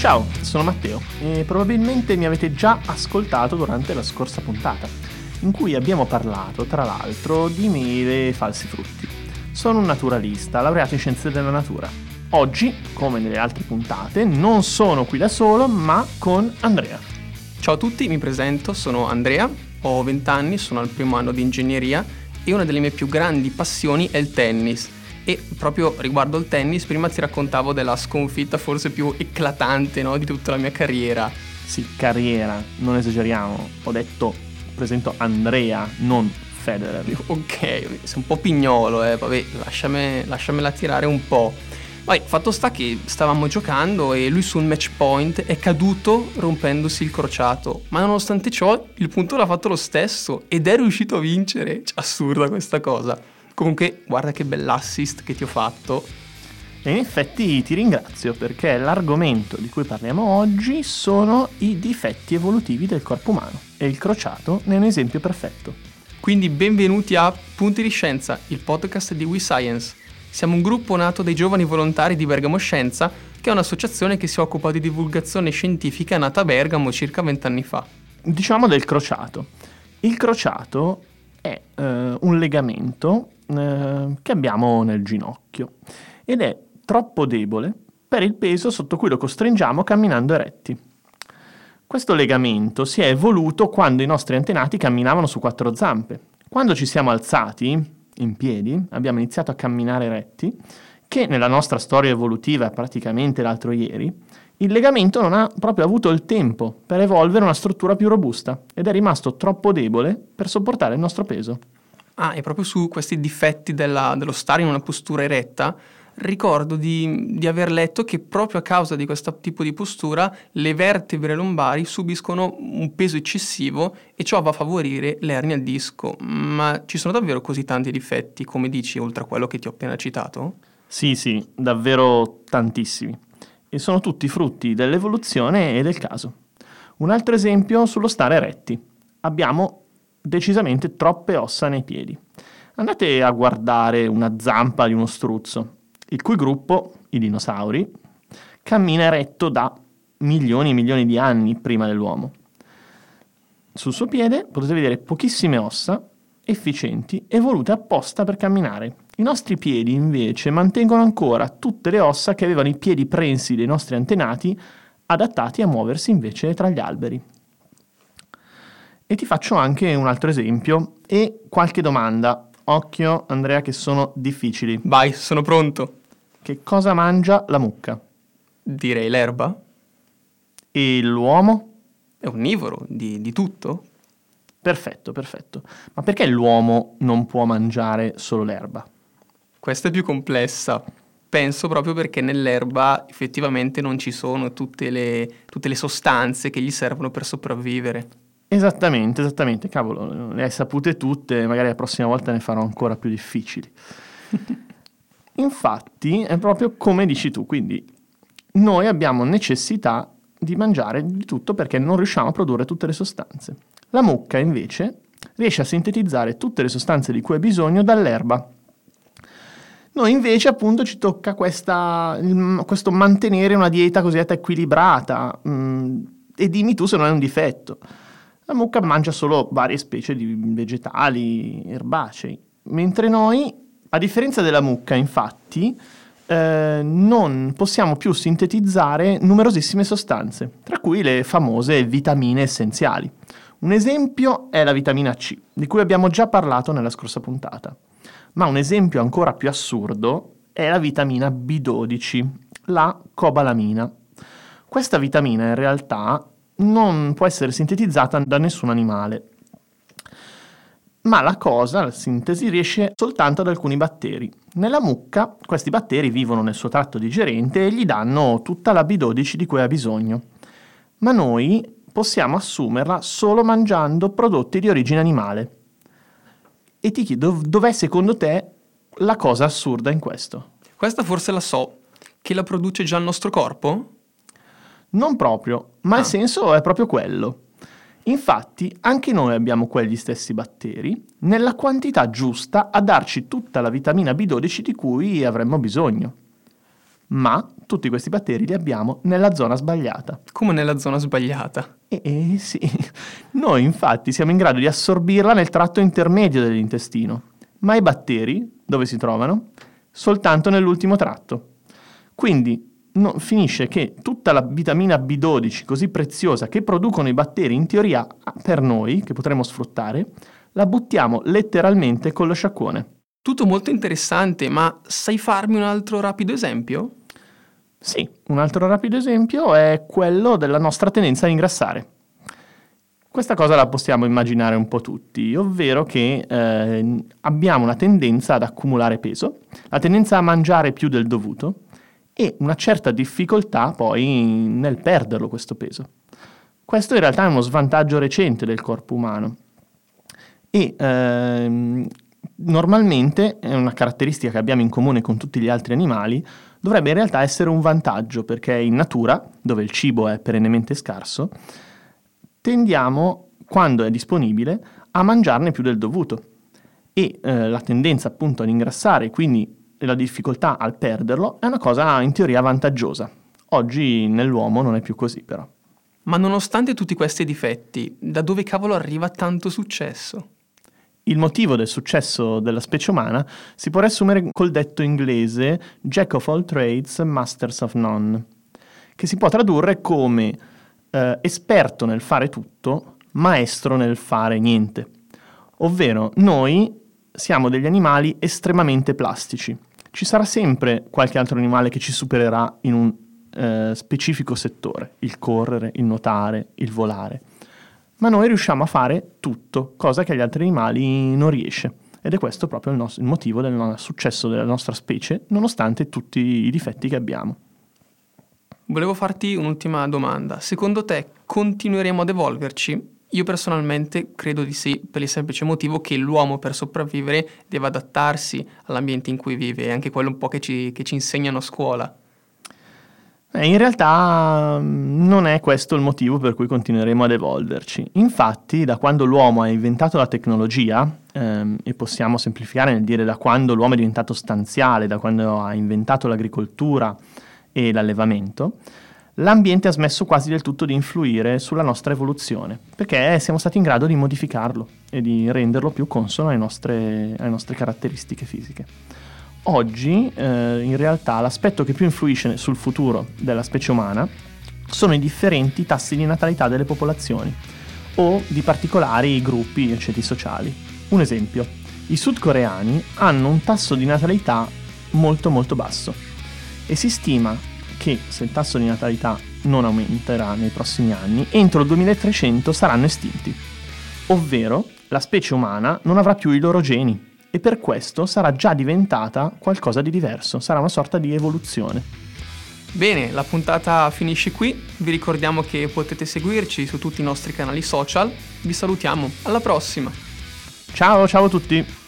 Ciao, sono Matteo e probabilmente mi avete già ascoltato durante la scorsa puntata, in cui abbiamo parlato, tra l'altro, di mele e falsi frutti. Sono un naturalista, laureato in scienze della natura. Oggi, come nelle altre puntate, non sono qui da solo, ma con Andrea. Ciao a tutti, mi presento, sono Andrea, ho 20 anni, sono al primo anno di ingegneria e una delle mie più grandi passioni è il tennis. E proprio riguardo il tennis, prima ti raccontavo della sconfitta forse più eclatante no, di tutta la mia carriera. Sì, carriera, non esageriamo. Ho detto, presento Andrea, non Federer. Ok, sei un po' pignolo, eh, vabbè, lasciame, lasciamela tirare un po'. Poi, fatto sta che stavamo giocando e lui sul match point è caduto rompendosi il crociato, ma nonostante ciò il punto l'ha fatto lo stesso ed è riuscito a vincere. Cioè, assurda questa cosa. Comunque, guarda che bell'assist che ti ho fatto. E in effetti ti ringrazio perché l'argomento di cui parliamo oggi sono i difetti evolutivi del corpo umano e il crociato ne è un esempio perfetto. Quindi benvenuti a Punti di Scienza, il podcast di WeScience. Siamo un gruppo nato dai giovani volontari di Bergamo Scienza, che è un'associazione che si occupa di divulgazione scientifica nata a Bergamo circa vent'anni fa. Diciamo del crociato. Il crociato è eh, un legamento eh, che abbiamo nel ginocchio ed è troppo debole per il peso sotto cui lo costringiamo camminando eretti. Questo legamento si è evoluto quando i nostri antenati camminavano su quattro zampe. Quando ci siamo alzati in piedi, abbiamo iniziato a camminare eretti, che nella nostra storia evolutiva, praticamente l'altro ieri, il legamento non ha proprio avuto il tempo per evolvere una struttura più robusta ed è rimasto troppo debole per sopportare il nostro peso. Ah, e proprio su questi difetti della, dello stare in una postura eretta, ricordo di, di, aver letto che proprio a causa di questo tipo di postura le vertebre lombari subiscono un peso eccessivo e ciò va a favorire l'ernia al disco. Ma ci sono davvero così tanti difetti, come dici, oltre a quello che ti ho appena citato? Sì, sì, davvero tantissimi. E sono tutti frutti dell'evoluzione e del caso. Un altro esempio sullo stare eretti. Abbiamo decisamente troppe ossa nei piedi. Andate a guardare una zampa di uno struzzo, il cui gruppo, i dinosauri, cammina eretto da milioni e milioni di anni prima dell'uomo. Sul suo piede potete vedere pochissime ossa efficienti evolute apposta per camminare. I nostri piedi invece mantengono ancora tutte le ossa che avevano i piedi prensi dei nostri antenati adattati a muoversi invece tra gli alberi. E ti faccio anche un altro esempio e qualche domanda. Occhio, Andrea, che sono difficili. Vai, sono pronto. Che cosa mangia la mucca? Direi l'erba. E l'uomo? È onnivoro, di, di tutto. Perfetto, perfetto. Ma perché l'uomo non può mangiare solo l'erba? Questa è più complessa. Penso proprio perché nell'erba effettivamente non ci sono tutte le, tutte le sostanze che gli servono per sopravvivere. Esattamente, esattamente. Cavolo, le hai sapute tutte, magari la prossima volta ne farò ancora più difficili. Infatti, è proprio come dici tu, quindi noi abbiamo necessità di mangiare di tutto perché non riusciamo a produrre tutte le sostanze. La mucca, invece, riesce a sintetizzare tutte le sostanze di cui ha bisogno dall'erba. Noi invece appunto ci tocca questa, questo mantenere una dieta cosiddetta equilibrata mh, mm, e dimmi tu se non è un difetto. La mucca mangia solo varie specie di vegetali, erbacei, mentre noi, a differenza della mucca, infatti, eh, non possiamo più sintetizzare numerosissime sostanze, tra cui le famose vitamine essenziali. Un esempio è la vitamina C, di cui abbiamo già parlato nella scorsa puntata. Ma un esempio ancora più assurdo è la vitamina B12, la cobalamina. Questa vitamina in realtà non può essere sintetizzata da nessun animale. Ma la cosa, la sintesi, riesce soltanto ad alcuni batteri. Nella mucca questi batteri vivono nel suo tratto digerente e gli danno tutta la B12 di cui ha bisogno. Ma noi possiamo assumerla solo mangiando prodotti di origine animale. E ti chiedo, dov'è secondo te la cosa assurda in questo? Questa forse la so, che la produce già il nostro corpo? Non proprio, ma ah. il senso è proprio quello. Infatti, anche noi abbiamo quegli stessi batteri nella quantità giusta a darci tutta la vitamina B12 di cui avremmo bisogno. ma tutti questi batteri li abbiamo nella zona sbagliata. Come nella zona sbagliata? Eh, eh sì, noi infatti siamo in grado di assorbirla nel tratto intermedio dell'intestino, ma i batteri dove si trovano? Soltanto nell'ultimo tratto. Quindi no, finisce che tutta la vitamina B12 così preziosa che producono i batteri in teoria per noi, che potremmo sfruttare, la buttiamo letteralmente con lo sciacquone. Tutto molto interessante, ma sai farmi un altro rapido esempio? Sì, un altro rapido esempio è quello della nostra tendenza a ingrassare. Questa cosa la possiamo immaginare un po' tutti, ovvero che eh, abbiamo una tendenza ad accumulare peso, la tendenza a mangiare più del dovuto e una certa difficoltà poi nel perderlo questo peso. Questo in realtà è uno svantaggio recente del corpo umano e ehm, normalmente è una caratteristica che abbiamo in comune con tutti gli altri animali, dovrebbe in realtà essere un vantaggio perché in natura, dove il cibo è perennemente scarso, tendiamo, quando è disponibile, a mangiarne più del dovuto e eh, la tendenza appunto ad ingrassare, quindi la difficoltà al perderlo, è una cosa in teoria vantaggiosa. Oggi nell'uomo non è più così però. Ma nonostante tutti questi difetti, da dove cavolo arriva tanto successo? Il motivo del successo della specie umana si può riassumere col detto inglese Jack of all trades, masters of none, che si può tradurre come eh, esperto nel fare tutto, maestro nel fare niente. Ovvero, noi siamo degli animali estremamente plastici. Ci sarà sempre qualche altro animale che ci supererà in un eh, specifico settore, il correre, il nuotare, il volare ma noi riusciamo a fare tutto, cosa che agli altri animali non riesce. Ed è questo proprio il, nostro, il motivo del successo della nostra specie, nonostante tutti i difetti che abbiamo. Volevo farti un'ultima domanda. Secondo te continueremo ad evolverci? Io personalmente credo di sì, per il semplice motivo che l'uomo per sopravvivere deve adattarsi all'ambiente in cui vive, è anche quello un po' che ci, che ci insegnano a scuola. Eh, in realtà mm, non è questo il motivo per cui continueremo ad evolverci. Infatti, da quando l'uomo ha inventato la tecnologia, ehm, e possiamo semplificare nel dire da quando l'uomo è diventato stanziale, da quando ha inventato l'agricoltura e l'allevamento, l'ambiente ha smesso quasi del tutto di influire sulla nostra evoluzione, perché siamo stati in grado di modificarlo e di renderlo più consono alle nostre, alle nostre caratteristiche fisiche. Oggi eh, in realtà l'aspetto che più influisce sul futuro della specie umana sono i differenti tassi di natalità delle popolazioni o di particolari gruppi e ceti sociali. Un esempio, i sudcoreani hanno un tasso di natalità molto molto basso e si stima che se il tasso di natalità non aumenterà nei prossimi anni, entro il 2300 saranno estinti, ovvero la specie umana non avrà più i loro geni e per questo sarà già diventata qualcosa di diverso, sarà una sorta di evoluzione. Bene, la puntata finisce qui, vi ricordiamo che potete seguirci su tutti i nostri canali social, vi salutiamo, alla prossima! Ciao, ciao a tutti!